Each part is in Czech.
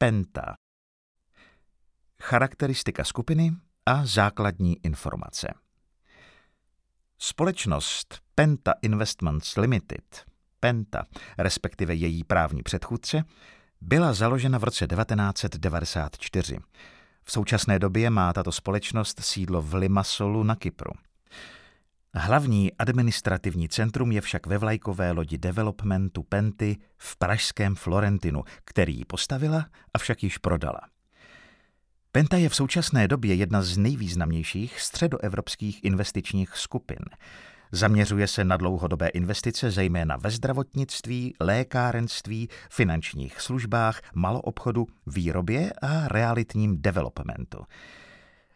Penta. Charakteristika skupiny a základní informace. Společnost Penta Investments Limited, Penta, respektive její právní předchůdce, byla založena v roce 1994. V současné době má tato společnost sídlo v Limassolu na Kypru. Hlavní administrativní centrum je však ve vlajkové lodi developmentu Penty v pražském Florentinu, který ji postavila, avšak již prodala. Penta je v současné době jedna z nejvýznamnějších středoevropských investičních skupin. Zaměřuje se na dlouhodobé investice zejména ve zdravotnictví, lékárenství, finančních službách, maloobchodu, výrobě a realitním developmentu.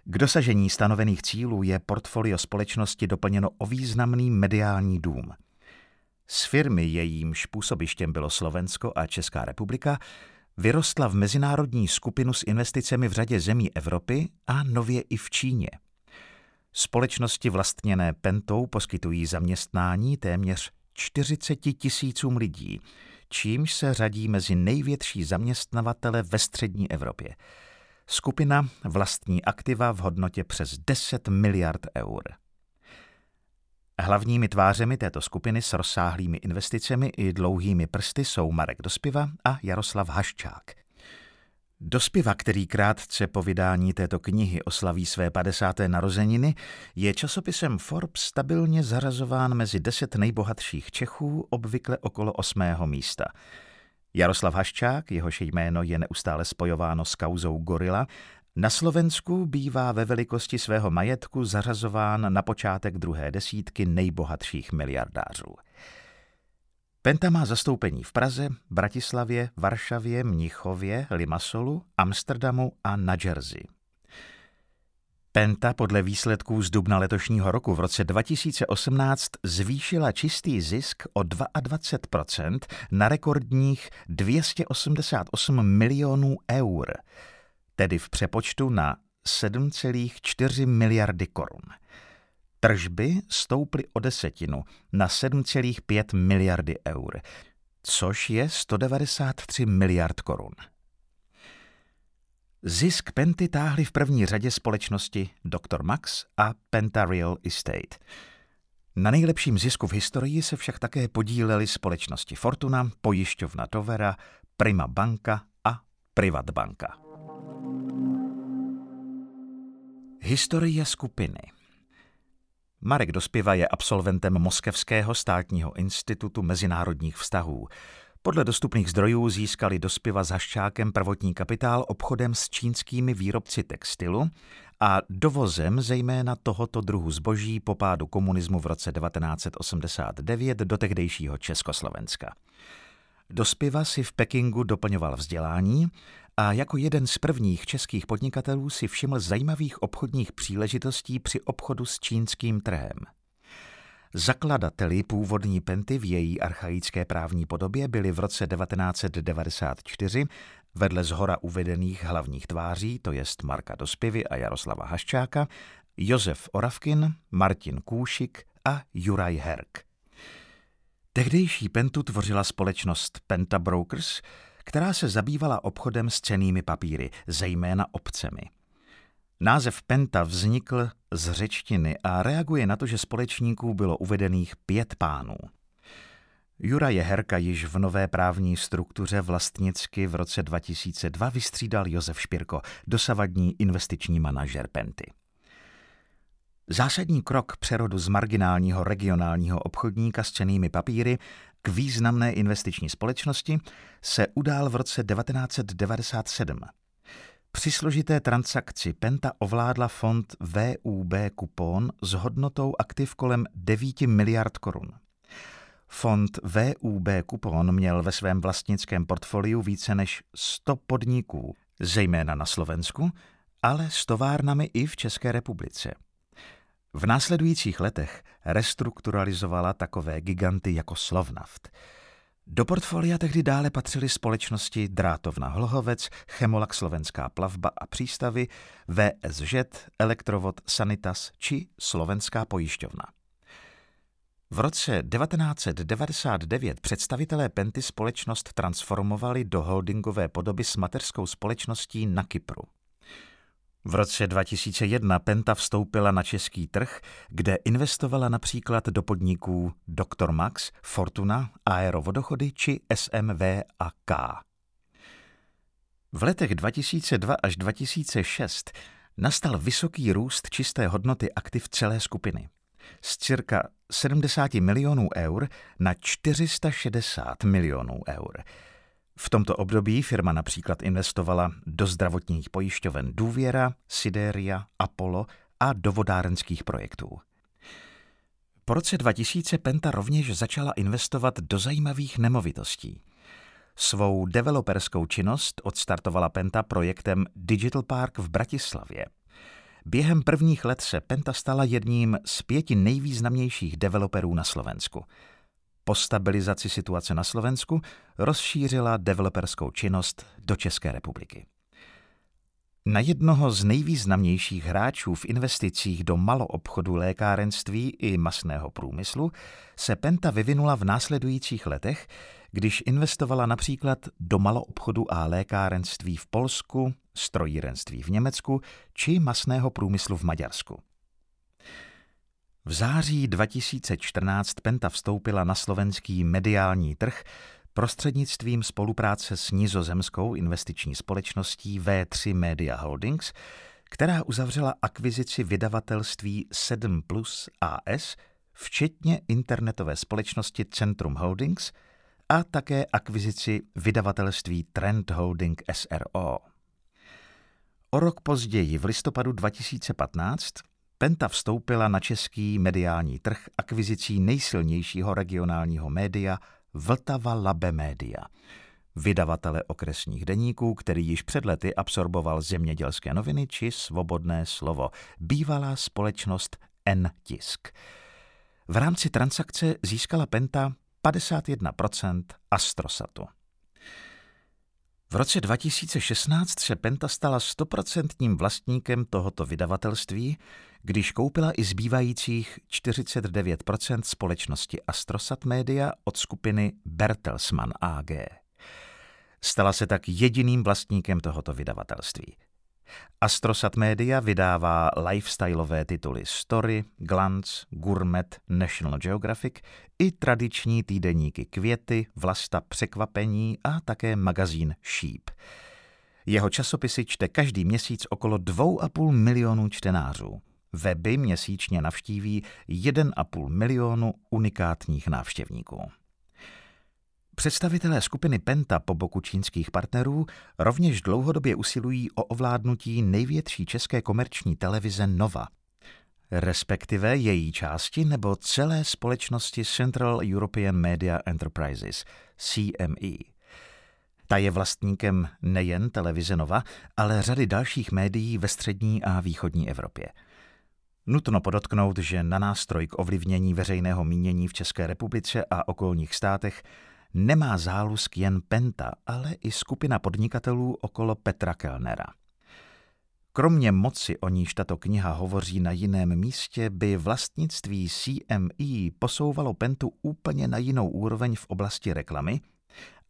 K dosažení stanovených cílů je portfolio společnosti doplněno o významný mediální dům. Z firmy, jejímž působištěm bylo Slovensko a Česká republika, vyrostla v mezinárodní skupinu s investicemi v řadě zemí Evropy a nově i v Číně. Společnosti vlastněné Pentou poskytují zaměstnání téměř 40 tisícům lidí, čímž se řadí mezi největší zaměstnavatele ve střední Evropě. Skupina vlastní aktiva v hodnotě přes 10 miliard eur. Hlavními tvářemi této skupiny s rozsáhlými investicemi i dlouhými prsty jsou Marek Dospiva a Jaroslav Haščák. Dospiva, který krátce po vydání této knihy oslaví své 50. narozeniny, je časopisem Forbes stabilně zařazován mezi deset nejbohatších Čechů, obvykle okolo osmého místa. Jaroslav Haščák, jehož jméno je neustále spojováno s kauzou Gorila, na Slovensku bývá ve velikosti svého majetku zařazován na počátek druhé desítky nejbohatších miliardářů. Penta má zastoupení v Praze, Bratislavě, Varšavě, Mnichově, Limassolu, Amsterdamu a na Jersey. Penta podle výsledků z dubna letošního roku v roce 2018 zvýšila čistý zisk o 22% na rekordních 288 milionů eur, tedy v přepočtu na 7,4 miliardy korun. Tržby stouply o desetinu na 7,5 miliardy eur, což je 193 miliard korun. Zisk Penty táhly v první řadě společnosti Dr. Max a Penta Real Estate. Na nejlepším zisku v historii se však také podílely společnosti Fortuna, pojišťovna Tovera, Prima Banka a Privat Banka. Historie skupiny Marek Dospiva je absolventem Moskevského státního institutu mezinárodních vztahů. Podle dostupných zdrojů získali Dospiva s Haščákem prvotní kapitál obchodem s čínskými výrobci textilu a dovozem zejména tohoto druhu zboží po pádu komunismu v roce 1989 do tehdejšího Československa. Dospiva si v Pekingu doplňoval vzdělání a jako jeden z prvních českých podnikatelů si všiml zajímavých obchodních příležitostí při obchodu s čínským trhem. Zakladateli původní penty v její archaické právní podobě byli v roce 1994 vedle zhora uvedených hlavních tváří, to jest Marka Dospivy a Jaroslava Haščáka, Josef Oravkin, Martin Kůšik a Juraj Herk. Tehdejší pentu tvořila společnost Penta Brokers, která se zabývala obchodem s cenými papíry, zejména obcemi. Název Penta vznikl z řečtiny a reaguje na to, že společníků bylo uvedených pět pánů. Jura Jeherka již v nové právní struktuře vlastnicky v roce 2002 vystřídal Josef Špirko, dosavadní investiční manažer Penty. Zásadní krok přerodu z marginálního regionálního obchodníka s cenými papíry k významné investiční společnosti se udál v roce 1997. Při složité transakci Penta ovládla fond VUB Kupon s hodnotou aktiv kolem 9 miliard korun. Fond VUB Kupon měl ve svém vlastnickém portfoliu více než 100 podniků, zejména na Slovensku, ale s továrnami i v České republice. V následujících letech restrukturalizovala takové giganty jako Slovnaft. Do portfolia tehdy dále patřily společnosti Drátovna Hlohovec, Chemolak Slovenská plavba a přístavy, VSŽ, Elektrovod Sanitas či Slovenská pojišťovna. V roce 1999 představitelé Penty společnost transformovali do holdingové podoby s mateřskou společností na Kypru. V roce 2001 Penta vstoupila na český trh, kde investovala například do podniků Dr. Max, Fortuna, Aerovodochody či SMV a K. V letech 2002 až 2006 nastal vysoký růst čisté hodnoty aktiv celé skupiny. Z cirka 70 milionů eur na 460 milionů eur. V tomto období firma například investovala do zdravotních pojišťoven Důvěra, Sideria, Apollo a do vodárenských projektů. Po roce 2000 Penta rovněž začala investovat do zajímavých nemovitostí. Svou developerskou činnost odstartovala Penta projektem Digital Park v Bratislavě. Během prvních let se Penta stala jedním z pěti nejvýznamnějších developerů na Slovensku – po stabilizaci situace na Slovensku rozšířila developerskou činnost do České republiky. Na jednoho z nejvýznamnějších hráčů v investicích do maloobchodu lékárenství i masného průmyslu se Penta vyvinula v následujících letech, když investovala například do maloobchodu a lékárenství v Polsku, strojírenství v Německu či masného průmyslu v Maďarsku. V září 2014 Penta vstoupila na slovenský mediální trh prostřednictvím spolupráce s nizozemskou investiční společností V3 Media Holdings, která uzavřela akvizici vydavatelství 7 Plus AS, včetně internetové společnosti Centrum Holdings a také akvizici vydavatelství Trend Holding SRO. O rok později, v listopadu 2015, Penta vstoupila na český mediální trh akvizicí nejsilnějšího regionálního média Vltava Labe Media, vydavatele okresních deníků, který již před lety absorboval zemědělské noviny či svobodné slovo, bývalá společnost N-tisk. V rámci transakce získala Penta 51% Astrosatu. V roce 2016 se Penta stala stoprocentním vlastníkem tohoto vydavatelství, když koupila i zbývajících 49% společnosti Astrosat Media od skupiny Bertelsmann AG. Stala se tak jediným vlastníkem tohoto vydavatelství. Astrosat Media vydává lifestyleové tituly Story, Glance, Gourmet, National Geographic i tradiční týdeníky Květy, Vlasta překvapení a také magazín Sheep. Jeho časopisy čte každý měsíc okolo 2,5 milionů čtenářů. Weby měsíčně navštíví 1,5 milionu unikátních návštěvníků. Představitelé skupiny Penta po boku čínských partnerů rovněž dlouhodobě usilují o ovládnutí největší české komerční televize Nova, respektive její části nebo celé společnosti Central European Media Enterprises, CME. Ta je vlastníkem nejen televize Nova, ale řady dalších médií ve střední a východní Evropě. Nutno podotknout, že na nástroj k ovlivnění veřejného mínění v České republice a okolních státech nemá zálusk jen Penta, ale i skupina podnikatelů okolo Petra Kellnera. Kromě moci, o níž tato kniha hovoří na jiném místě, by vlastnictví CME posouvalo Pentu úplně na jinou úroveň v oblasti reklamy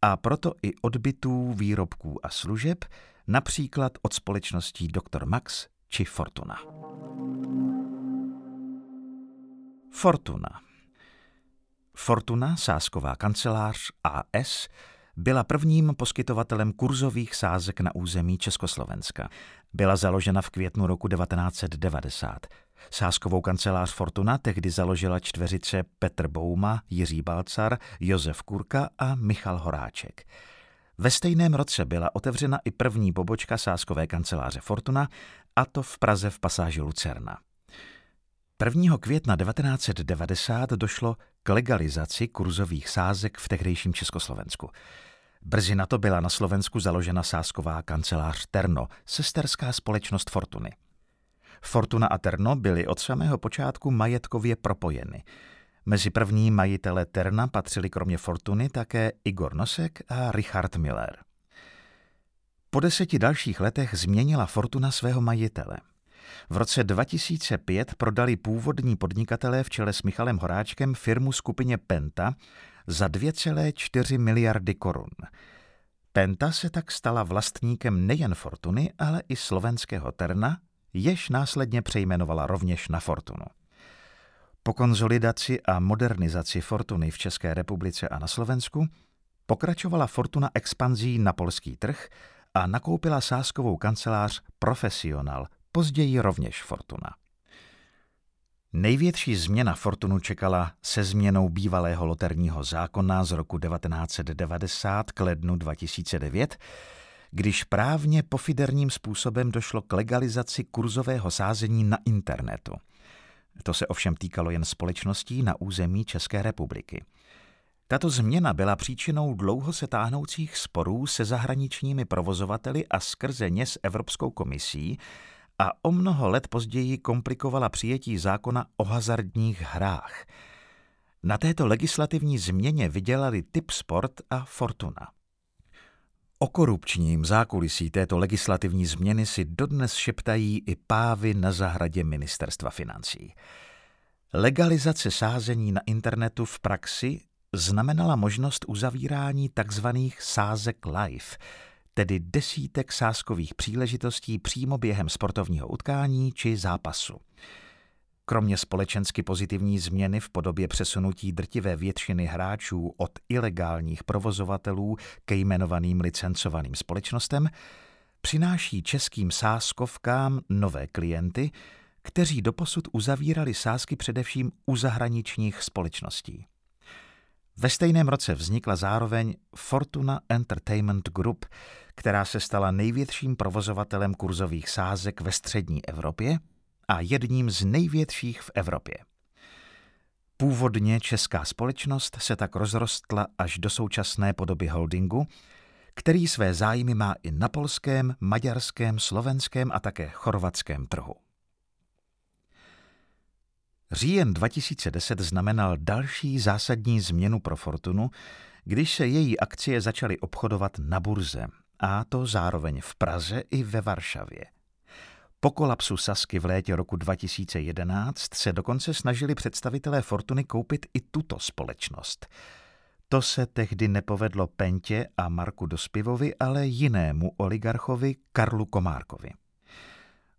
a proto i odbytů výrobků a služeb, například od společností Dr. Max či Fortuna. Fortuna Fortuna, sásková kancelář AS, byla prvním poskytovatelem kurzových sázek na území Československa. Byla založena v květnu roku 1990. Sáskovou kancelář Fortuna tehdy založila čtveřice Petr Bouma, Jiří Balcar, Josef Kurka a Michal Horáček. Ve stejném roce byla otevřena i první pobočka sáskové kanceláře Fortuna, a to v Praze v pasáži Lucerna. 1. května 1990 došlo k legalizaci kurzových sázek v tehdejším Československu. Brzy na to byla na Slovensku založena sásková kancelář Terno, sesterská společnost Fortuny. Fortuna a Terno byly od samého počátku majetkově propojeny. Mezi první majitele Terna patřili kromě Fortuny také Igor Nosek a Richard Miller. Po deseti dalších letech změnila Fortuna svého majitele – V roce 2005 prodali původní podnikatelé v čele s Michalem Horáčkem firmu skupině Penta za 2,4 miliardy korun. Penta se tak stala vlastníkem nejen Fortuny, ale i slovenského Terna, jež následně přejmenovala rovněž na Fortunu. Po konzolidaci a modernizaci Fortuny v České republice a na Slovensku pokračovala Fortuna expanzí na polský trh a nakoupila sáskovou kancelář Profesional, později rovněž Fortuna. Největší změna Fortunu čekala se změnou bývalého loterního zákona z roku 1990 k lednu 2009, když právně pofiderním způsobem došlo k legalizaci kurzového sázení na internetu. To se ovšem týkalo jen společností na území České republiky. Tato změna byla příčinou dlouho se táhnoucích sporů se zahraničními provozovateli a skrze ně s Evropskou komisí a o mnoho let později komplikovala přijetí zákona o hazardních hrách. Na této legislativní změně vydělali Tip Sport a Fortuna. O korupčním zákulisí této legislativní změny si dodnes šeptají i pávy na zahradě ministerstva financí. Legalizace sázení na internetu v praxi znamenala možnost uzavírání tzv. sázek live, tedy desítek sázkových příležitostí přímo během sportovního utkání či zápasu. Kromě společensky pozitivní změny v podobě přesunutí drtivé většiny hráčů od ilegálních provozovatelů ke jmenovaným licencovaným společnostem, přináší českým sáskovkám nové klienty, kteří doposud uzavírali sázky především u zahraničních společností. Ve stejném roce vznikla zároveň Fortuna Entertainment Group, která se stala největším provozovatelem kurzových sázek ve střední Evropě a jedním z největších v Evropě. Původně česká společnost se tak rozrostla až do současné podoby holdingu, který své zájmy má i na polském, maďarském, slovenském a také chorvatském trhu. Říjen 2010 znamenal další zásadní změnu pro Fortunu, když se její akcie začaly obchodovat na burze, a to zároveň v Praze i ve Varšavě. Po kolapsu Sasky v létě roku 2011 se dokonce snažili představitelé Fortuny koupit i tuto společnost. To se tehdy nepovedlo Pentě a Marku Dospivovi, ale jinému oligarchovi Karlu Komárkovi.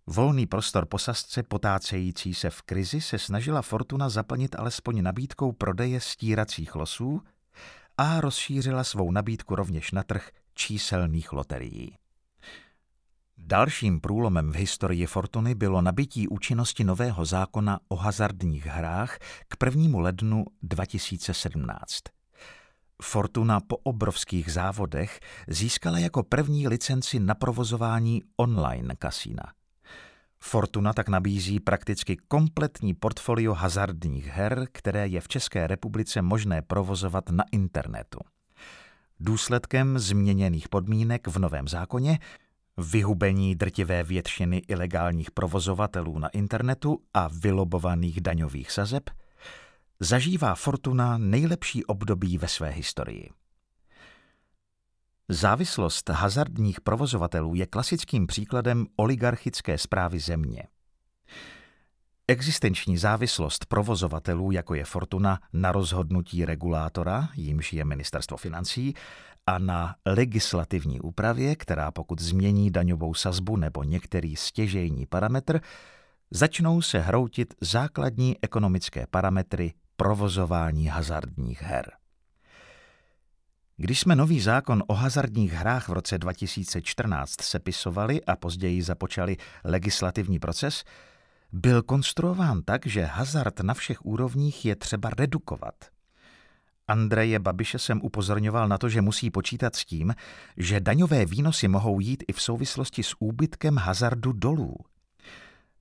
Volný prostor po sasce potácející se v krizi se snažila Fortuna zaplnit alespoň nabídkou prodeje stíracích losů a rozšířila svou nabídku rovněž na trh číselných loterií. Dalším průlomem v historii Fortuny bylo nabití účinnosti nového zákona o hazardních hrách k 1. lednu 2017. Fortuna po obrovských závodech získala jako první licenci na provozování online kasína. Fortuna tak nabízí prakticky kompletní portfolio hazardních her, které je v České republice možné provozovat na internetu. Důsledkem změněných podmínek v novém zákoně vyhubení drtivé většiny ilegálních provozovatelů na internetu a vylobovaných daňových sazeb, zažívá Fortuna nejlepší období ve své historii. Závislost hazardních provozovatelů je klasickým příkladem oligarchické zprávy země. Existenční závislost provozovatelů, jako je Fortuna, na rozhodnutí regulátora, jímž je ministerstvo financí, a na legislativní úpravě, která pokud změní daňovou sazbu nebo některý stěžejní parametr, začnou se hroutit základní ekonomické parametry provozování hazardních her. Když jsme nový zákon o hazardních hrách v roce 2014 sepisovali a později započali legislativní proces, byl konstruován tak, že hazard na všech úrovních je třeba redukovat. Andreje Babiše jsem upozorňoval na to, že musí počítat s tím, že daňové výnosy mohou jít i v souvislosti s úbytkem hazardu dolů.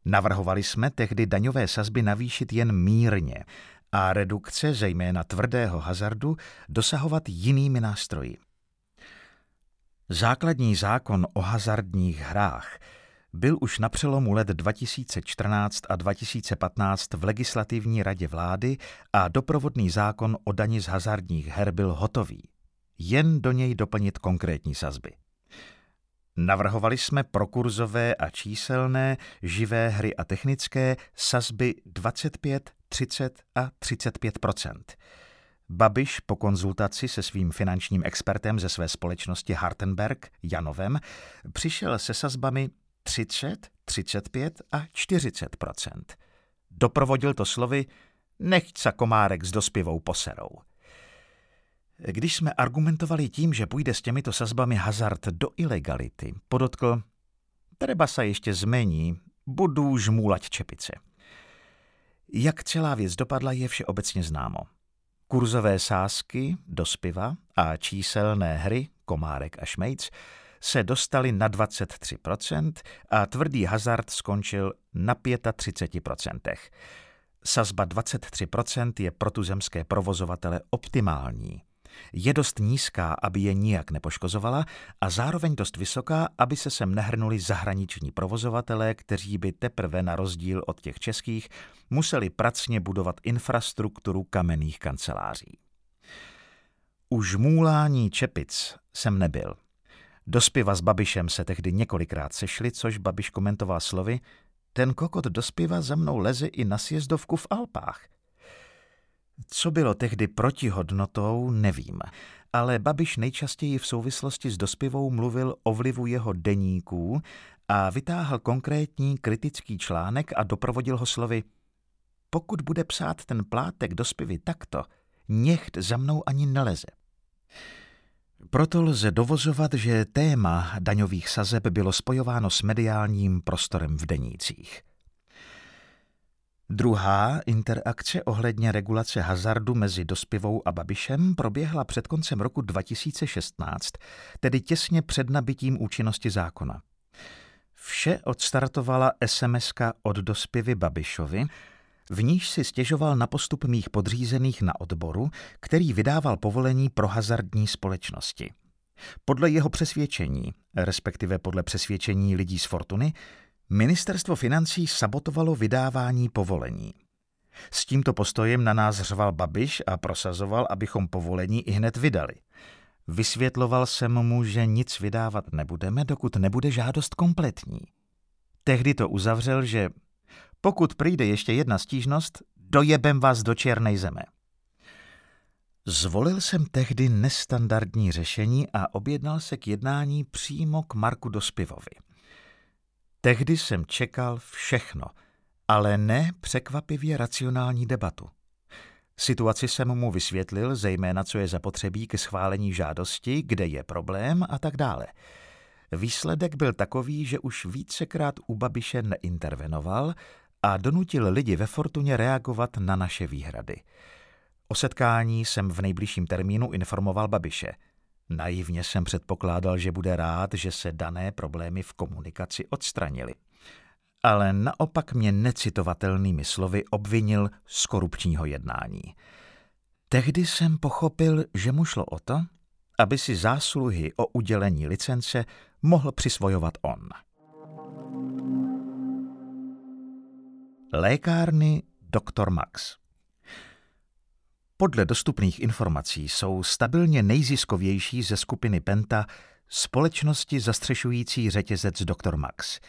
Navrhovali jsme tehdy daňové sazby navýšit jen mírně a redukce, zejména tvrdého hazardu, dosahovat jinými nástroji. Základní zákon o hazardních hrách byl už na přelomu let 2014 a 2015 v legislativní radě vlády a doprovodný zákon o dani z hazardních her byl hotový. Jen do něj doplnit konkrétní sazby. Navrhovali jsme prokurzové a číselné, živé hry a technické sazby 25, 30 a 35% Babiš po konzultaci se svým finančním expertem ze své společnosti Hartenberg, Janovem, přišel se sazbami 30, 35 a 40% Doprovodil to slovy nechť sa komárek s dospěvou poserou. Když jsme argumentovali tím, že půjde s těmito sazbami hazard do ilegality, podotkl, treba sa ještě zmení, budu žmůlať čepice. Jak celá věc dopadla, je všeobecně známo. Kurzové sázky, dospiva a číselné hry, komárek a šmejc, se dostali na 23% a tvrdý hazard skončil na 35%. Sazba 23% je pro tuzemské provozovatele optimální. Je dost nízká, aby je nijak nepoškozovala a zároveň dost vysoká, aby se sem nehrnuli zahraniční provozovatelé, kteří by teprve na rozdíl od těch českých museli pracně budovat infrastrukturu kamenných kanceláří. U žmůlání čepic jsem nebyl. Dospiva s Babišem se tehdy několikrát sešli, což Babiš komentoval slovy, ten kokot dospiva za mnou leze i na sjezdovku v Alpách. Co bylo tehdy protihodnotou, nevím, ale Babiš nejčastěji v souvislosti s dospivou mluvil o vlivu jeho deníků a vytáhl konkrétní kritický článek a doprovodil ho slovy Pokud bude psát ten plátek dospivy takto, něcht za mnou ani neleze. Proto lze dovozovat, že téma daňových sazeb bylo spojováno s mediálním prostorem v denících. Druhá interakce ohledně regulace hazardu mezi Dospivou a Babišem proběhla před koncem roku 2016, tedy těsně před nabitím účinnosti zákona. Vše odstartovala sms od Dospivy Babišovi, v níž si stěžoval na postup mých podřízených na odboru, který vydával povolení pro hazardní společnosti. Podle jeho přesvědčení, respektive podle přesvědčení lidí z Fortuny, ministerstvo financí sabotovalo vydávání povolení. S tímto postojem na nás řval Babiš a prosazoval, abychom povolení i hned vydali. Vysvětloval jsem mu, že nic vydávat nebudeme, dokud nebude žádost kompletní. Tehdy to uzavřel, že pokud přijde ještě jedna stížnost, dojebem vás do černé zeme. Zvolil jsem tehdy nestandardní řešení a objednal se k jednání přímo k Marku Dospivovi. Tehdy jsem čekal všechno, ale ne překvapivě racionální debatu. Situaci jsem mu vysvětlil, zejména co je zapotřebí ke schválení žádosti, kde je problém a tak dále. Výsledek byl takový, že už vícekrát u Babiše neintervenoval a donutil lidi ve Fortuně reagovat na naše výhrady. O setkání jsem v nejbližším termínu informoval Babiše. Naivně jsem předpokládal, že bude rád, že se dané problémy v komunikaci odstranili. Ale naopak mě necitovatelnými slovy obvinil z korupčního jednání. Tehdy jsem pochopil, že mu šlo o to, aby si zásluhy o udělení licence mohl přisvojovat on. Lékárny Dr. Max Podle dostupných informací jsou stabilně nejziskovější ze skupiny Penta společnosti zastřešující řetězec Dr. Max.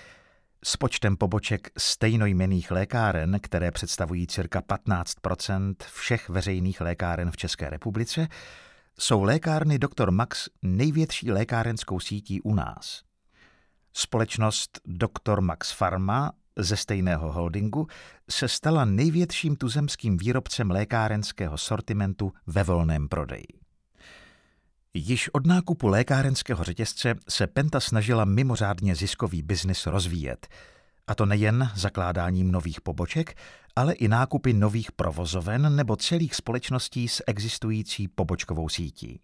S počtem poboček stejnojmených lékáren, které představují cirka 15% všech veřejných lékáren v České republice, jsou lékárny Dr. Max největší lékárenskou sítí u nás. Společnost Dr. Max Pharma ze stejného holdingu se stala největším tuzemským výrobcem lékárenského sortimentu ve volném prodeji. Již od nákupu lékárenského řetězce se Penta snažila mimořádně ziskový biznis rozvíjet, a to nejen zakládáním nových poboček, ale i nákupy nových provozoven nebo celých společností s existující pobočkovou sítí.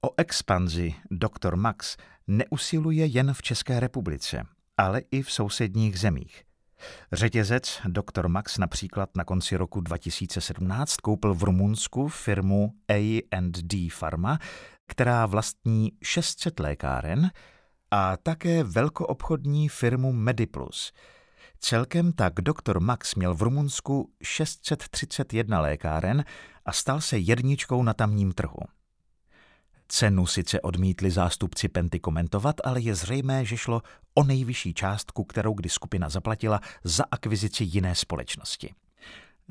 O expanzi Dr. Max neusiluje jen v České republice, ale i v sousedních zemích. Řetězec Dr. Max například na konci roku 2017 koupil v Rumunsku firmu A&D Pharma, která vlastní 600 lékáren a také velkoobchodní firmu Mediplus. Celkem tak Dr. Max měl v Rumunsku 631 lékáren a stal se jedničkou na tamním trhu. Cenu sice odmítli zástupci Penty komentovat, ale je zřejmé, že šlo o nejvyšší částku, kterou kdy skupina zaplatila za akvizici jiné společnosti.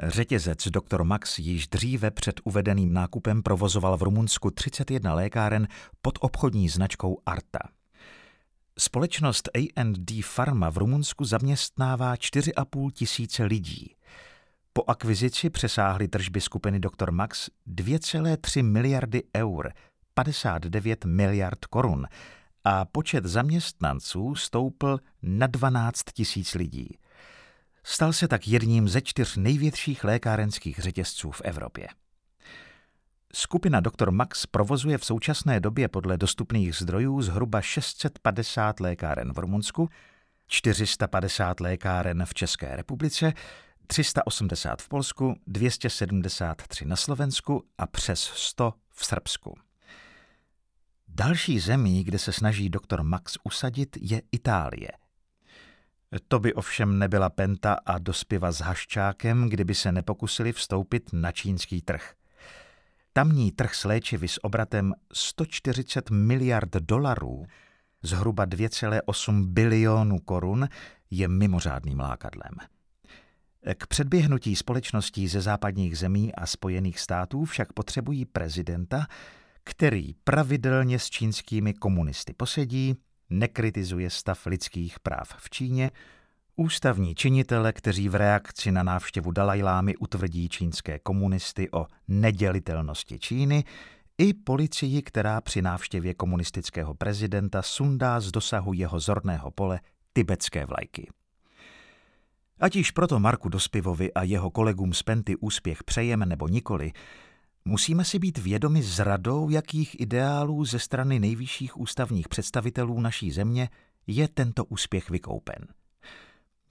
Řetězec Dr. Max již dříve před uvedeným nákupem provozoval v Rumunsku 31 lékáren pod obchodní značkou Arta. Společnost A&D Pharma v Rumunsku zaměstnává 4,5 tisíce lidí. Po akvizici přesáhly tržby skupiny Dr. Max 2,3 miliardy eur, 59 miliard korun a počet zaměstnanců stoupl na 12 tisíc lidí. Stal se tak jedním ze čtyř největších lékárenských řetězců v Evropě. Skupina Dr. Max provozuje v současné době podle dostupných zdrojů zhruba 650 lékáren v Rumunsku, 450 lékáren v České republice, 380 v Polsku, 273 na Slovensku a přes 100 v Srbsku. Další zemí, kde se snaží doktor Max usadit, je Itálie. To by ovšem nebyla Penta a dospiva s Haščákem, kdyby se nepokusili vstoupit na čínský trh. Tamní trh s léčivy s obratem 140 miliard dolarů, zhruba 2,8 bilionů korun, je mimořádným lákadlem. K předběhnutí společností ze západních zemí a Spojených států však potřebují prezidenta, který pravidelně s čínskými komunisty posedí, nekritizuje stav lidských práv v Číně, ústavní činitele, kteří v reakci na návštěvu Dalajlámy utvrdí čínské komunisty o nedělitelnosti Číny, i policii, která při návštěvě komunistického prezidenta sundá z dosahu jeho zorného pole tibetské vlajky. Ať již proto Marku Dospivovi a jeho kolegům z Penty úspěch přejeme nebo nikoli, musíme si být vědomi zradou, jakých ideálů ze strany nejvyšších ústavních představitelů naší země je tento úspěch vykoupen.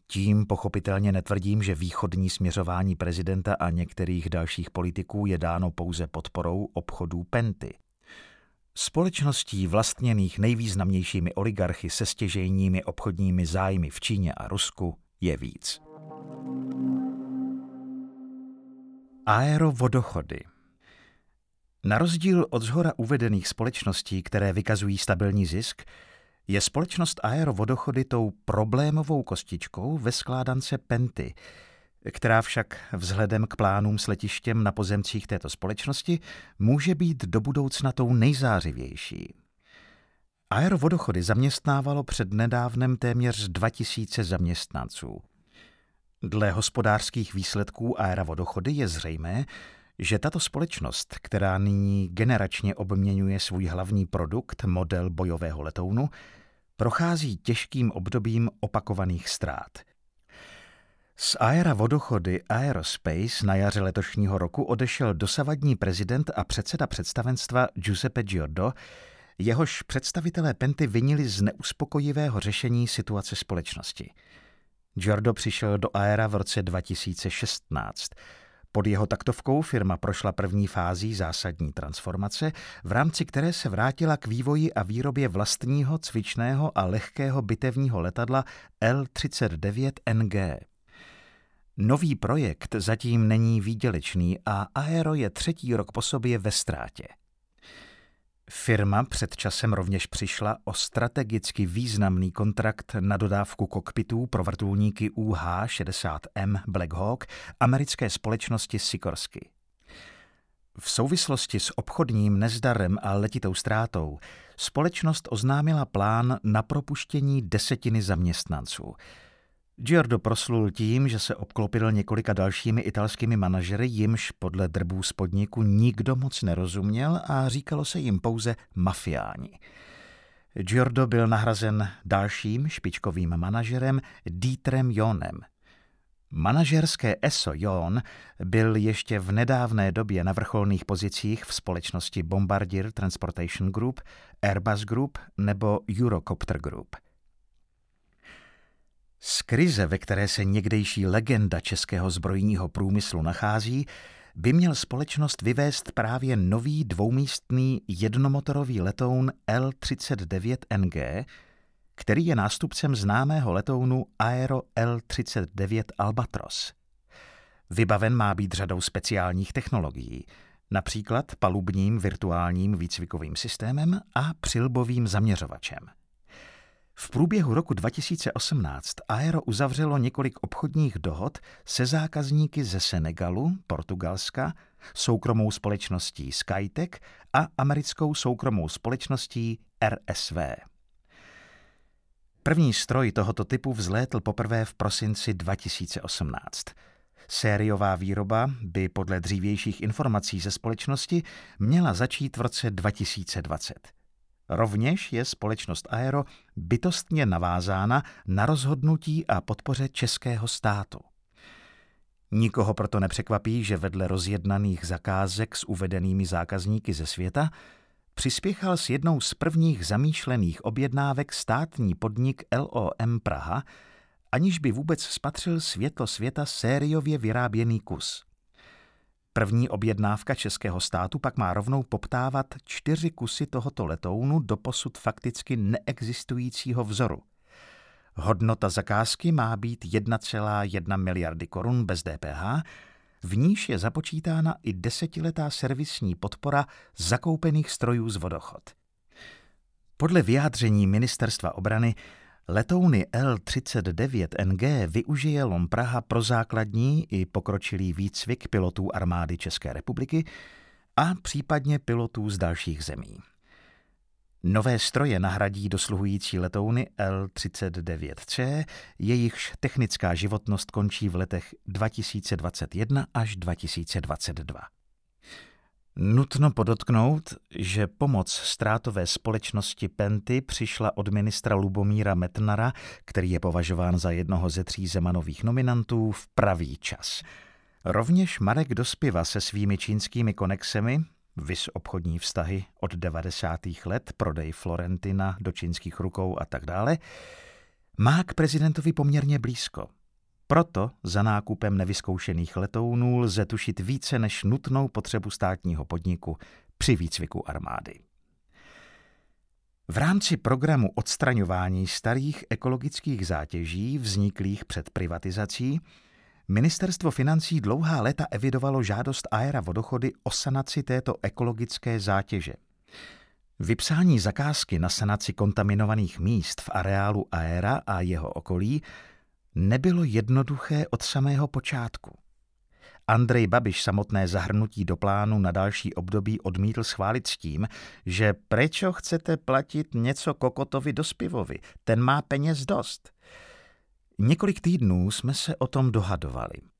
Tím pochopitelně netvrdím, že východní směřování prezidenta a některých dalších politiků je dáno pouze podporou obchodů Penty. Společností vlastněných nejvýznamnějšími oligarchy se stěžejními obchodními zájmy v Číně a Rusku je víc. Aerovodochody Na rozdíl od zhora uvedených společností, které vykazují stabilní zisk, je společnost Aerovodochody tou problémovou kostičkou ve skládance Penty, která však vzhledem k plánům s letištěm na pozemcích této společnosti může být do budoucna tou nejzářivější. Aerovodochody zaměstnávalo před nedávnem téměř 2000 zaměstnanců. Dle hospodářských výsledků Aerovodochody je zřejmé, že tato společnost, která nyní generačně obměňuje svůj hlavní produkt, model bojového letounu, prochází těžkým obdobím opakovaných ztrát. Z Aera Vodochody Aerospace na jaře letošního roku odešel dosavadní prezident a předseda představenstva Giuseppe Giordo, jehož představitelé Penty vinili z neuspokojivého řešení situace společnosti. Giordo přišel do Aera v roce 2016. Pod jeho taktovkou firma prošla první fází zásadní transformace, v rámci které se vrátila k vývoji a výrobě vlastního cvičného a lehkého bitevního letadla L-39NG. Nový projekt zatím není výdělečný a Aero je třetí rok po sobě ve ztrátě. Firma před časem rovněž přišla o strategicky významný kontrakt na dodávku kokpitů pro vrtulníky UH-60M Black Hawk americké společnosti Sikorsky. V souvislosti s obchodním nezdarem a letitou ztrátou společnost oznámila plán na propuštění desetiny zaměstnanců – Giordo proslul tím, že se obklopil několika dalšími italskými manažery, jimž podle drbů z podniku nikdo moc nerozuměl a říkalo se jim pouze mafiáni. Giordo byl nahrazen dalším špičkovým manažerem Dietrem Jonem. Manažerské ESO Jon byl ještě v nedávné době na vrcholných pozicích v společnosti Bombardier Transportation Group, Airbus Group nebo Eurocopter Group – z krize, ve které se někdejší legenda českého zbrojního průmyslu nachází, by měl společnost vyvést právě nový dvoumístný jednomotorový letoun L-39NG, který je nástupcem známého letounu Aero L-39 Albatros. Vybaven má být řadou speciálních technologií. například palubním virtuálním výcvikovým systémem a přilbovým zaměřovačem. V průběhu roku 2018 Aero uzavřelo několik obchodních dohod se zákazníky ze Senegalu, Portugalska, soukromou společností Skytech a americkou soukromou společností RSV. První stroj tohoto typu vzlétl poprvé v prosinci 2018. Sériová výroba by podle dřívějších informací ze společnosti měla začít v roce 2020. Rovněž je společnost Aero bytostně navázána na rozhodnutí a podpoře českého státu. Nikoho proto nepřekvapí, že vedle rozjednaných zakázek s uvedenými zákazníky ze světa přispěchal s jednou z prvních zamýšlených objednávek státní podnik LOM Praha, aniž by vůbec spatřil světlo světa sériově vyráběný kus. První objednávka českého státu pak má rovnou poptávat čtyři kusy tohoto letounu do posud fakticky neexistujícího vzoru. Hodnota zakázky má být 1,1 miliardy korun bez DPH, v níž je započítána i desetiletá servisní podpora zakoupených strojů z vodochod. Podle vyjádření ministerstva obrany Letouny L-39NG využije LOM Praha pro základní i pokročilý výcvik pilotů armády České republiky a případně pilotů z dalších zemí. Nové stroje nahradí dosluhující letouny L-39C, jejichž technická životnost končí v letech 2021 až 2022. Nutno podotknout, že pomoc ztrátové společnosti Penty přišla od ministra Lubomíra Metnara, který je považován za jednoho ze tří Zemanových nominantů, v pravý čas. Rovněž Marek Dospiva se svými čínskými konexemi, vys obchodní vztahy od 90. let, prodej Florentina do čínských rukou a tak dále, má k prezidentovi poměrně blízko – proto za nákupem nevyzkoušených letounů lze tušit více než nutnou potřebu státního podniku při výcviku armády. V rámci programu odstraňování starých ekologických zátěží vzniklých před privatizací Ministerstvo financí dlouhá léta evidovalo žádost Aera Vodochody o sanaci této ekologické zátěže. Vypsání zakázky na sanaci kontaminovaných míst v areálu Aera a jeho okolí nebylo jednoduché od samého počátku. Andrej Babiš samotné zahrnutí do plánu na další období odmítl schválit s tím, že prečo chcete platit něco Kokotovi do Spivovi, ten má peněz dost. Několik týdnů jsme se o tom dohadovali.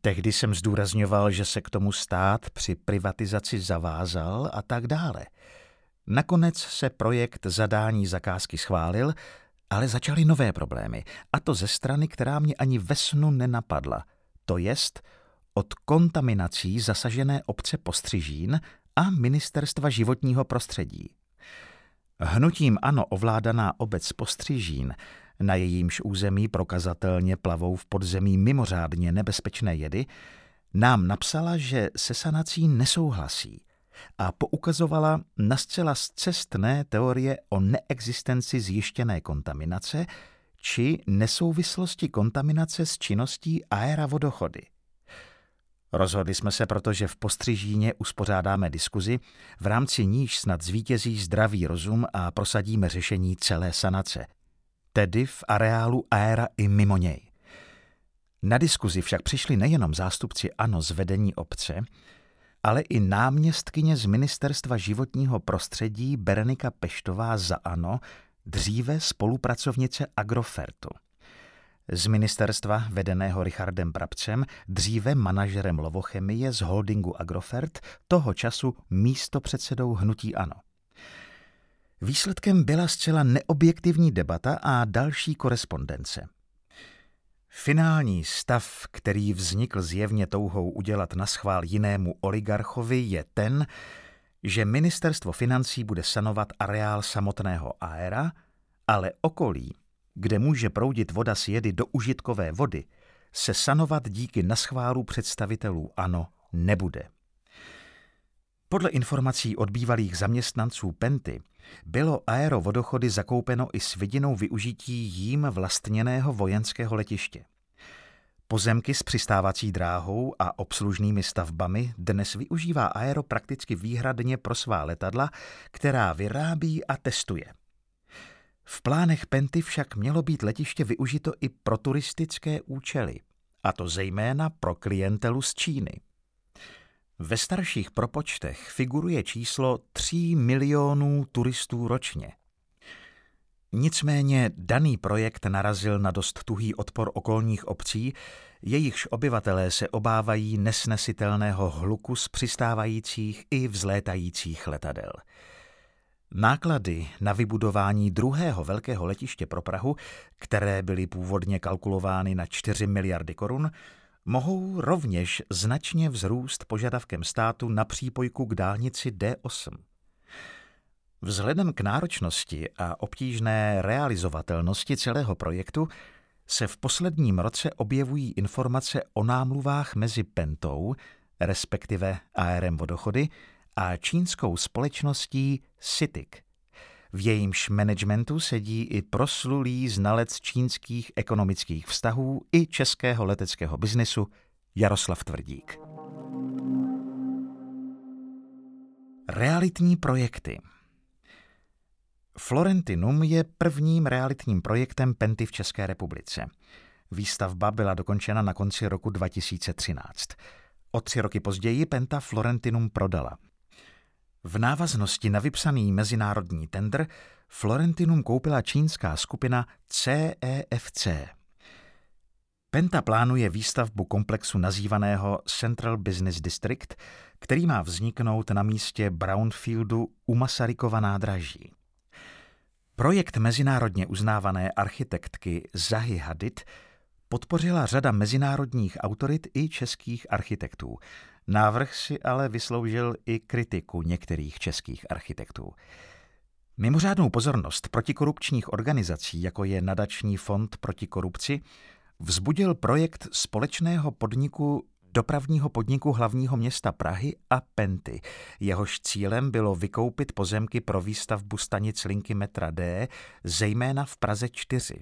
Tehdy jsem zdůrazňoval, že se k tomu stát při privatizaci zavázal a tak dále. Nakonec se projekt zadání zakázky schválil ale začaly nové problémy, a to ze strany, která mě ani ve snu nenapadla. To jest od kontaminací zasažené obce Postřižín a Ministerstva životního prostředí. Hnutím ano ovládaná obec Postřižín, na jejímž území prokazatelně plavou v podzemí mimořádně nebezpečné jedy, nám napsala, že se sanací nesouhlasí a poukazovala na zcela zcestné teorie o neexistenci zjištěné kontaminace či nesouvislosti kontaminace s činností aeravodochody. Rozhodli jsme se proto, že v Postřižíně uspořádáme diskuzi, v rámci níž snad zvítězí zdravý rozum a prosadíme řešení celé sanace, tedy v areálu aera i mimo něj. Na diskuzi však přišli nejenom zástupci ANO z vedení obce, ale i náměstkyně z Ministerstva životního prostředí Berenika Peštová za ANO, dříve spolupracovnice Agrofertu. Z ministerstva vedeného Richardem Brabcem, dříve manažerem lovochemie z holdingu Agrofert, toho času místo předsedou Hnutí Ano. Výsledkem byla zcela neobjektivní debata a další korespondence – Finální stav, který vznikl zjevně touhou udělat na schvál jinému oligarchovi, je ten, že ministerstvo financí bude sanovat areál samotného aera, ale okolí, kde může proudit voda z jedy do užitkové vody, se sanovat díky naschválu představitelů ANO nebude. Podle informací od bývalých zaměstnanců Penty bylo aerovodochody zakoupeno i s vidinou využití jím vlastněného vojenského letiště. Pozemky s přistávací dráhou a obslužnými stavbami dnes využívá Aero prakticky výhradně pro svá letadla, která vyrábí a testuje. V plánech Penty však mělo být letiště využito i pro turistické účely, a to zejména pro klientelu z Číny. Ve starších propočtech figuruje číslo 3 milionů turistů ročně. Nicméně daný projekt narazil na dost tuhý odpor okolních obcí, jejichž obyvatelé se obávají nesnesitelného hluku z přistávajících i vzlétajících letadel. Náklady na vybudování druhého velkého letiště pro Prahu, které byly původně kalkulovány na 4 miliardy korun, mohou rovněž značně vzrůst požadavkem státu na přípojku k dálnici D8. Vzhledem k náročnosti a obtížné realizovatelnosti celého projektu se v posledním roce objevují informace o námluvách mezi Pentou, respektive ARM Vodochody, a čínskou společností CITIC. V jejímž managementu sedí i proslulý znalec čínských ekonomických vztahů i českého leteckého biznesu Jaroslav Tvrdík. Realitní projekty – Florentinum je prvním realitním projektem Penty v České republice. Výstavba byla dokončena na konci roku 2013. O tři roky později Penta Florentinum prodala. V návaznosti na vypsaný mezinárodní tender Florentinum koupila čínská skupina CEFC. Penta plánuje výstavbu komplexu nazývaného Central Business District, který má vzniknout na místě Brownfieldu u Masarykova nádraží. Projekt mezinárodně uznávané architektky Zahy Hadid podpořila řada mezinárodních autorit i českých architektů. Návrh si ale vysloužil i kritiku některých českých architektů. Mimořádnou pozornost protikorupčních organizací, jako je Nadační fond proti korupci, vzbudil projekt společného podniku dopravního podniku hlavního města Prahy a Penty. Jehož cílem bylo vykoupit pozemky pro výstavbu stanic linky metra D, zejména v Praze 4.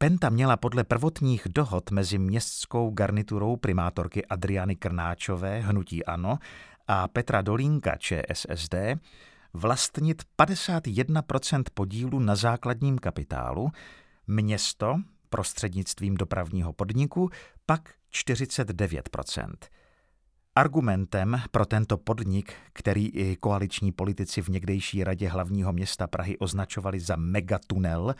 Penta měla podle prvotních dohod mezi městskou garniturou primátorky Adriany Krnáčové, hnutí ANO, a Petra Dolínka, ČSSD, vlastnit 51% podílu na základním kapitálu, město prostřednictvím dopravního podniku pak 49% Argumentem pro tento podnik, který i koaliční politici v někdejší radě hlavního města Prahy označovali za megatunel,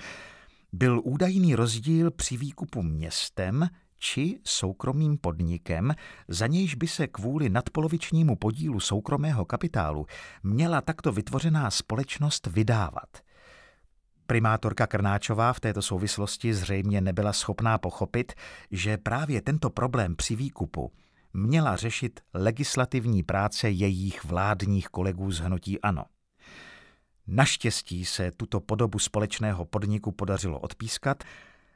byl údajný rozdíl při výkupu městem či soukromým podnikem, za nějž by se kvůli nadpolovičnímu podílu soukromého kapitálu měla takto vytvořená společnost vydávat – Primátorka Krnáčová v této souvislosti zřejmě nebyla schopná pochopit, že právě tento problém při výkupu měla řešit legislativní práce jejich vládních kolegů z Hnutí Ano. Naštěstí se tuto podobu společného podniku podařilo odpískat,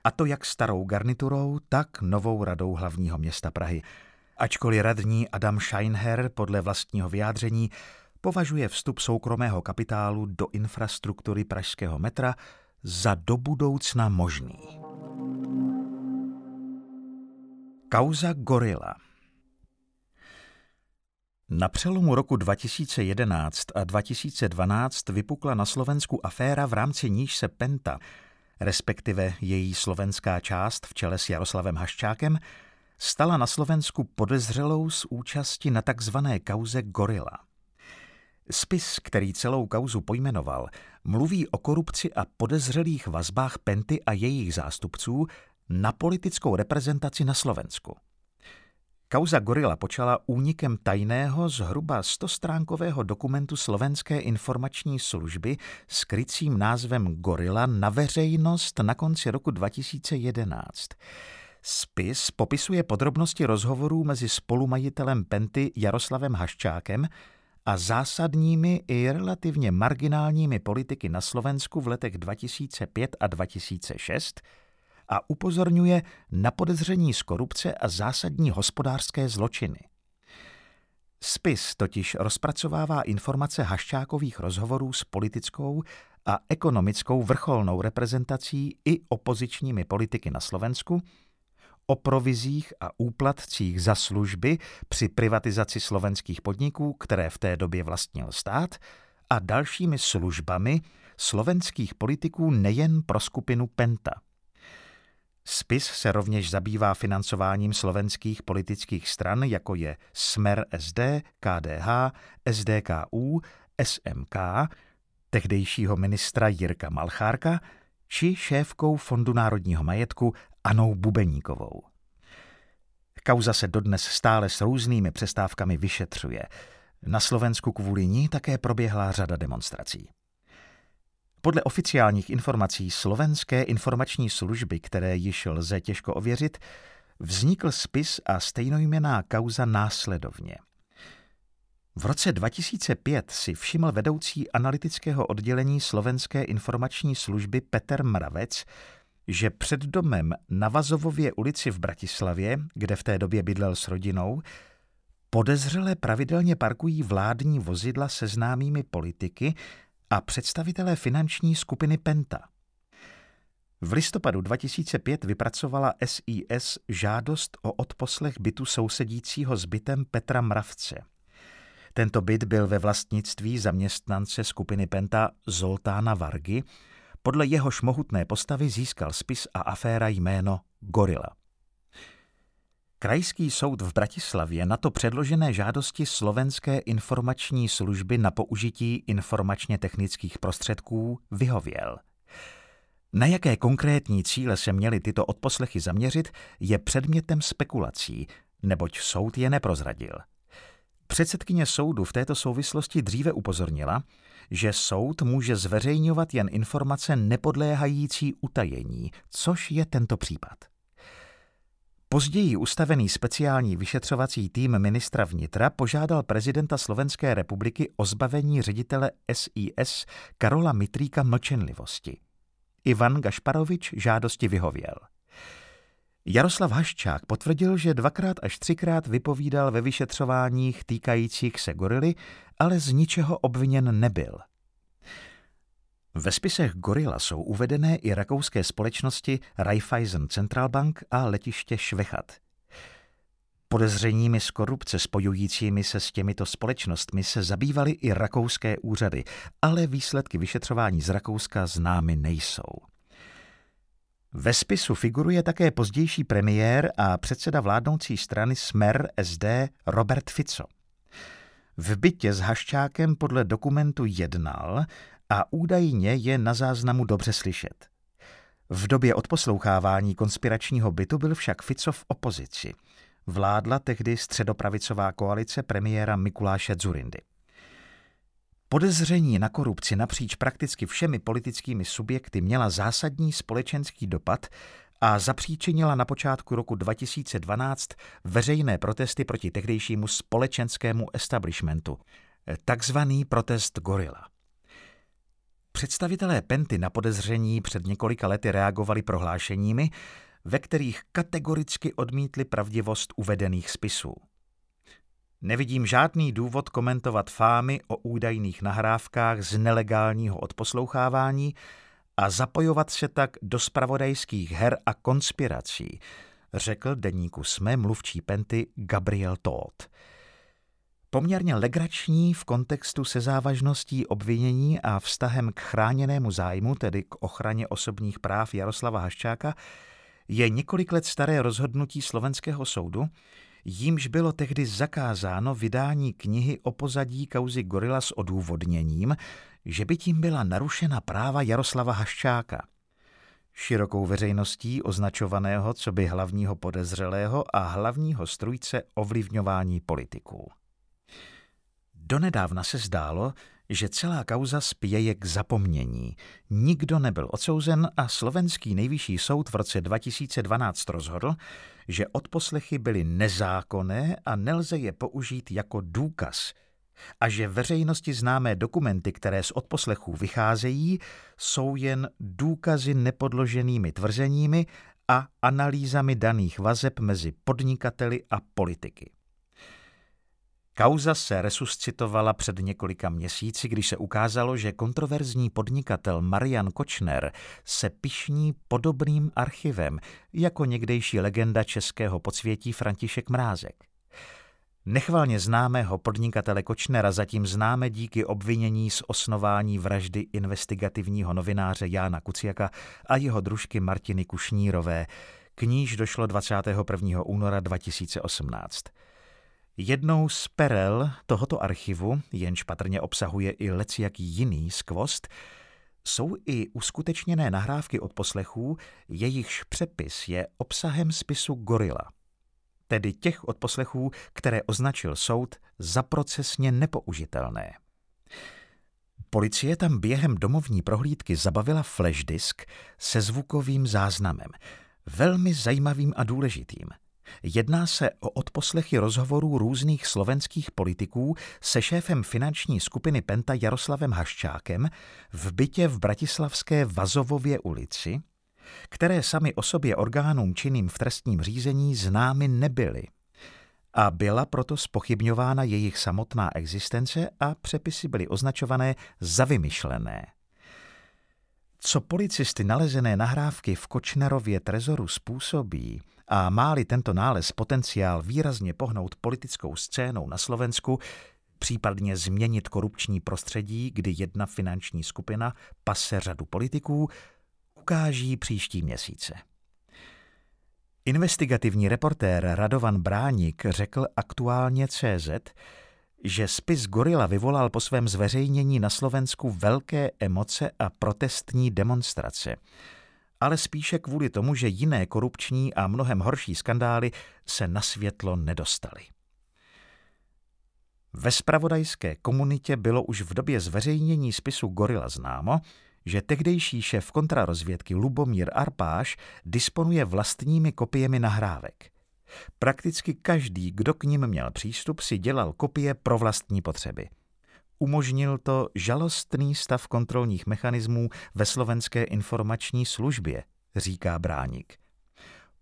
a to jak starou garniturou, tak novou radou hlavního města Prahy. Ačkoliv radní Adam Scheinher podle vlastního vyjádření považuje vstup soukromého kapitálu do infrastruktury pražského metra za do budoucna možný. Kauza Gorila Na přelomu roku 2011 a 2012 vypukla na Slovensku aféra, v rámci níž se Penta, respektive její slovenská část v čele s Jaroslavem Haščákem, stala na Slovensku podezřelou z účasti na takzvané kauze Gorila – Spis, který celou kauzu pojmenoval, mluví o korupci a podezřelých vazbách Penty a jejich zástupců na politickou reprezentaci na Slovensku. Kauza Gorila počala únikem tajného zhruba stostránkového dokumentu Slovenské informační služby s krycím názvem Gorila na veřejnost na konci roku 2011. Spis popisuje podrobnosti rozhovorů mezi spolumajitelem Penty Jaroslavem Haščákem a zásadními i relativně marginálními politiky na Slovensku v letech 2005 a 2006 a upozorňuje na podezření z korupce a zásadní hospodářské zločiny. Spis totiž rozpracovává informace Haščákových rozhovorů s politickou a ekonomickou vrcholnou reprezentací i opozičními politiky na Slovensku, o provizích a úplatcích za služby při privatizaci slovenských podniků, které v té době vlastnil stát, a dalšími službami slovenských politiků nejen pro skupinu Penta. Spis se rovněž zabývá financováním slovenských politických stran, jako je Smer SD, KDH, SDKU, SMK, tehdejšího ministra Jirka Malchárka, či šéfkou Fondu národního majetku Anou Bubeníkovou. Kauza se dodnes stále s různými přestávkami vyšetřuje. Na Slovensku kvůli ní také proběhla řada demonstrací. Podle oficiálních informací slovenské informační služby, které již lze těžko ověřit, vznikl spis a stejnojmená kauza následovně. V roce 2005 si všiml vedoucí analytického oddělení slovenské informační služby Petr Mravec, že před domem na Vazovově ulici v Bratislavě, kde v té době bydlel s rodinou, podezřele pravidelně parkují vládní vozidla se známými politiky a představitelé finanční skupiny Penta. V listopadu 2005 vypracovala SIS žádost o odposlech bytu sousedícího s bytem Petra Mravce. Tento byt byl ve vlastnictví zaměstnance skupiny Penta Zoltána Vargy, podle jehož mohutné postavy získal spis a aféra jméno Gorila. Krajský soud v Bratislavě na to předložené žádosti slovenské informační služby na použití informačně technických prostředků vyhověl. Na jaké konkrétní cíle se měly tyto odposlechy zaměřit, je předmětem spekulací, neboť soud je neprozradil. Předsedkyně soudu v této souvislosti dříve upozornila, že soud může zveřejňovat jen informace nepodléhající utajení, což je tento případ. Později ustavený speciální vyšetřovací tým ministra vnitra požádal prezidenta Slovenské republiky o zbavení ředitele SIS Karola Mitríka mlčenlivosti. Ivan Gašparovič žádosti vyhověl. Jaroslav Haščák potvrdil, že dvakrát až třikrát vypovídal ve vyšetřováních týkajících se gorily, ale z ničeho obviněn nebyl – ve spisech Gorila jsou uvedené i rakouské společnosti Raiffeisen Centralbank a letiště Švechat. Podezřeními z korupce spojujícími se s těmito společnostmi se zabývaly i rakouské úřady, ale výsledky vyšetřování z Rakouska známy nejsou. Ve spisu figuruje také pozdější premiér a předseda vládnoucí strany Smer SD Robert Fico. V bytě s Haščákem podle dokumentu jednal a údajně je na záznamu dobře slyšet. V době odposlouchávání konspiračního bytu byl však Fico v opozici. Vládla tehdy středopravicová koalice premiéra Mikuláše Zurindy. Podezření na korupci napříč prakticky všemi politickými subjekty měla zásadní společenský dopad a zapříčinila na počátku roku 2012 veřejné protesty proti tehdejšímu společenskému establishmentu, takzvaný protest gorila. Představitelé Penty na podezření před několika lety reagovali prohlášeními, ve kterých kategoricky odmítli pravdivost uvedených spisů. Nevidím žádný důvod komentovat fámy o údajných nahrávkách z nelegálního odposlouchávání a zapojovat se tak do spravodajských her a konspirací, řekl deníku SME mluvčí Penty Gabriel Todd poměrně legrační v kontextu se závažností obvinění a vztahem k chráněnému zájmu, tedy k ochraně osobních práv Jaroslava Haščáka, je několik let staré rozhodnutí slovenského soudu, jímž bylo tehdy zakázáno vydání knihy o pozadí kauzy Gorila s odůvodněním, že by tím byla narušena práva Jaroslava Haščáka. Širokou veřejností označovaného co by hlavního podezřelého a hlavního strujce ovlivňování politiků. Donedávna se zdálo, že celá kauza spěje k zapomnění. Nikdo nebyl odsouzen a slovenský nejvyšší soud v roce 2012 rozhodl, že odposlechy byly nezákonné a nelze je použít jako důkaz a že veřejnosti známé dokumenty, které z odposlechů vycházejí, jsou jen důkazy nepodloženými tvrzeními a analýzami daných vazeb mezi podnikateli a politiky. Kauza se resuscitovala před několika měsíci, když se ukázalo, že kontroverzní podnikatel Marian Kočner se pišní podobným archivem jako někdejší legenda českého podsvětí František Mrázek. Nechvalně známého podnikatele Kočnera zatím známe díky obvinění z osnování vraždy investigativního novináře Jána Kuciaka a jeho družky Martiny Kušnírové, k níž došlo 21. února 2018. Jednou z perel tohoto archivu, jenž patrně obsahuje i lecijaký jiný skvost, jsou i uskutečněné nahrávky od poslechů, jejichž přepis je obsahem spisu Gorila, tedy těch odposlechů, které označil soud za procesně nepoužitelné. Policie tam během domovní prohlídky zabavila flashdisk se zvukovým záznamem, velmi zajímavým a důležitým – Jedná se o odposlechy rozhovorů různých slovenských politiků se šéfem finanční skupiny Penta Jaroslavem Haščákem v bytě v bratislavské Vazovově ulici, které sami o sobě orgánům činným v trestním řízení známy nebyly a byla proto spochybňována jejich samotná existence a přepisy byly označované za vymyšlené. Co policisty nalezené nahrávky v Kočnerově trezoru způsobí, a máli tento nález potenciál výrazně pohnout politickou scénou na Slovensku, případně změnit korupční prostředí, kdy jedna finanční skupina pase řadu politiků, ukáží příští měsíce. Investigativní reportér Radovan Bránik řekl aktuálně CZ, že spis Gorila vyvolal po svém zveřejnění na Slovensku velké emoce a protestní demonstrace – ale spíše kvůli tomu, že jiné korupční a mnohem horší skandály se na světlo nedostaly. Ve spravodajské komunitě bylo už v době zveřejnění spisu Gorila známo, že tehdejší šéf kontrarozvědky Lubomír Arpáš disponuje vlastními kopiemi nahrávek. Prakticky každý, kdo k ním měl přístup, si dělal kopie pro vlastní potřeby – Umožnil to žalostný stav kontrolních mechanismů ve slovenské informační službě, říká Bránik.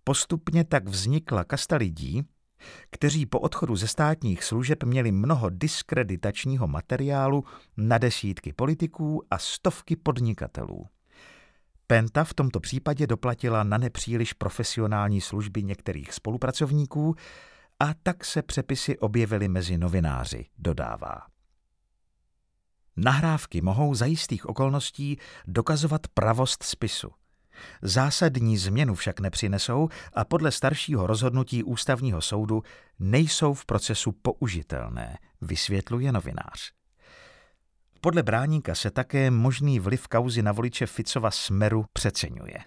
Postupně tak vznikla kasta lidí, kteří po odchodu ze státních služeb měli mnoho diskreditačního materiálu na desítky politiků a stovky podnikatelů. Penta v tomto případě doplatila na nepříliš profesionální služby některých spolupracovníků a tak se přepisy objevily mezi novináři, dodává. Nahrávky mohou za jistých okolností dokazovat pravost spisu. Zásadní změnu však nepřinesou a podle staršího rozhodnutí ústavního soudu nejsou v procesu použitelné, vysvětluje novinář. Podle bráníka se také možný vliv kauzy na voliče Ficova smeru přeceňuje.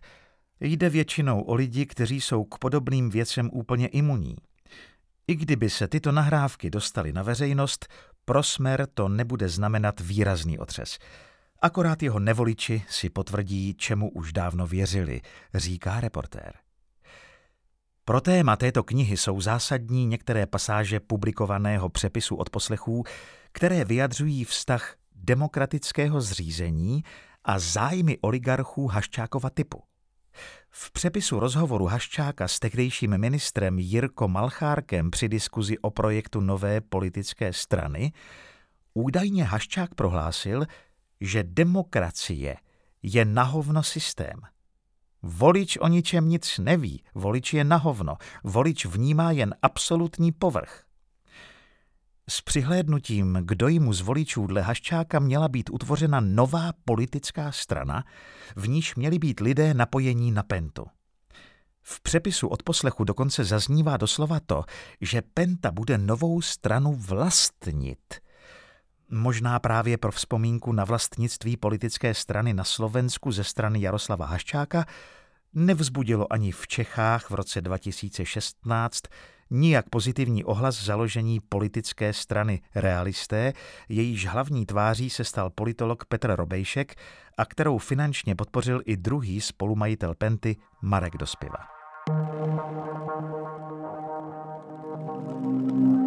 Jde většinou o lidi, kteří jsou k podobným věcem úplně imunní. I kdyby se tyto nahrávky dostaly na veřejnost, pro Smer to nebude znamenat výrazný otřes. Akorát jeho nevoliči si potvrdí, čemu už dávno věřili, říká reportér. Pro téma této knihy jsou zásadní některé pasáže publikovaného přepisu od poslechů, které vyjadřují vztah demokratického zřízení a zájmy oligarchů Haščákova typu. V přepisu rozhovoru Haščáka s tehdejším ministrem Jirko Malchárkem při diskuzi o projektu nové politické strany údajně Haščák prohlásil, že demokracie je nahovno systém. Volič o ničem nic neví, volič je nahovno, volič vnímá jen absolutní povrch. S přihlédnutím k dojmu z voličů dle Haščáka měla být utvořena nová politická strana, v níž měli být lidé napojení na Pentu. V přepisu od poslechu dokonce zaznívá doslova to, že Penta bude novou stranu vlastnit. Možná právě pro vzpomínku na vlastnictví politické strany na Slovensku ze strany Jaroslava Haščáka nevzbudilo ani v Čechách v roce 2016 nijak pozitivní ohlas založení politické strany Realisté, jejíž hlavní tváří se stal politolog Petr Robejšek a kterou finančně podpořil i druhý spolumajitel Penty Marek Dospiva. thank you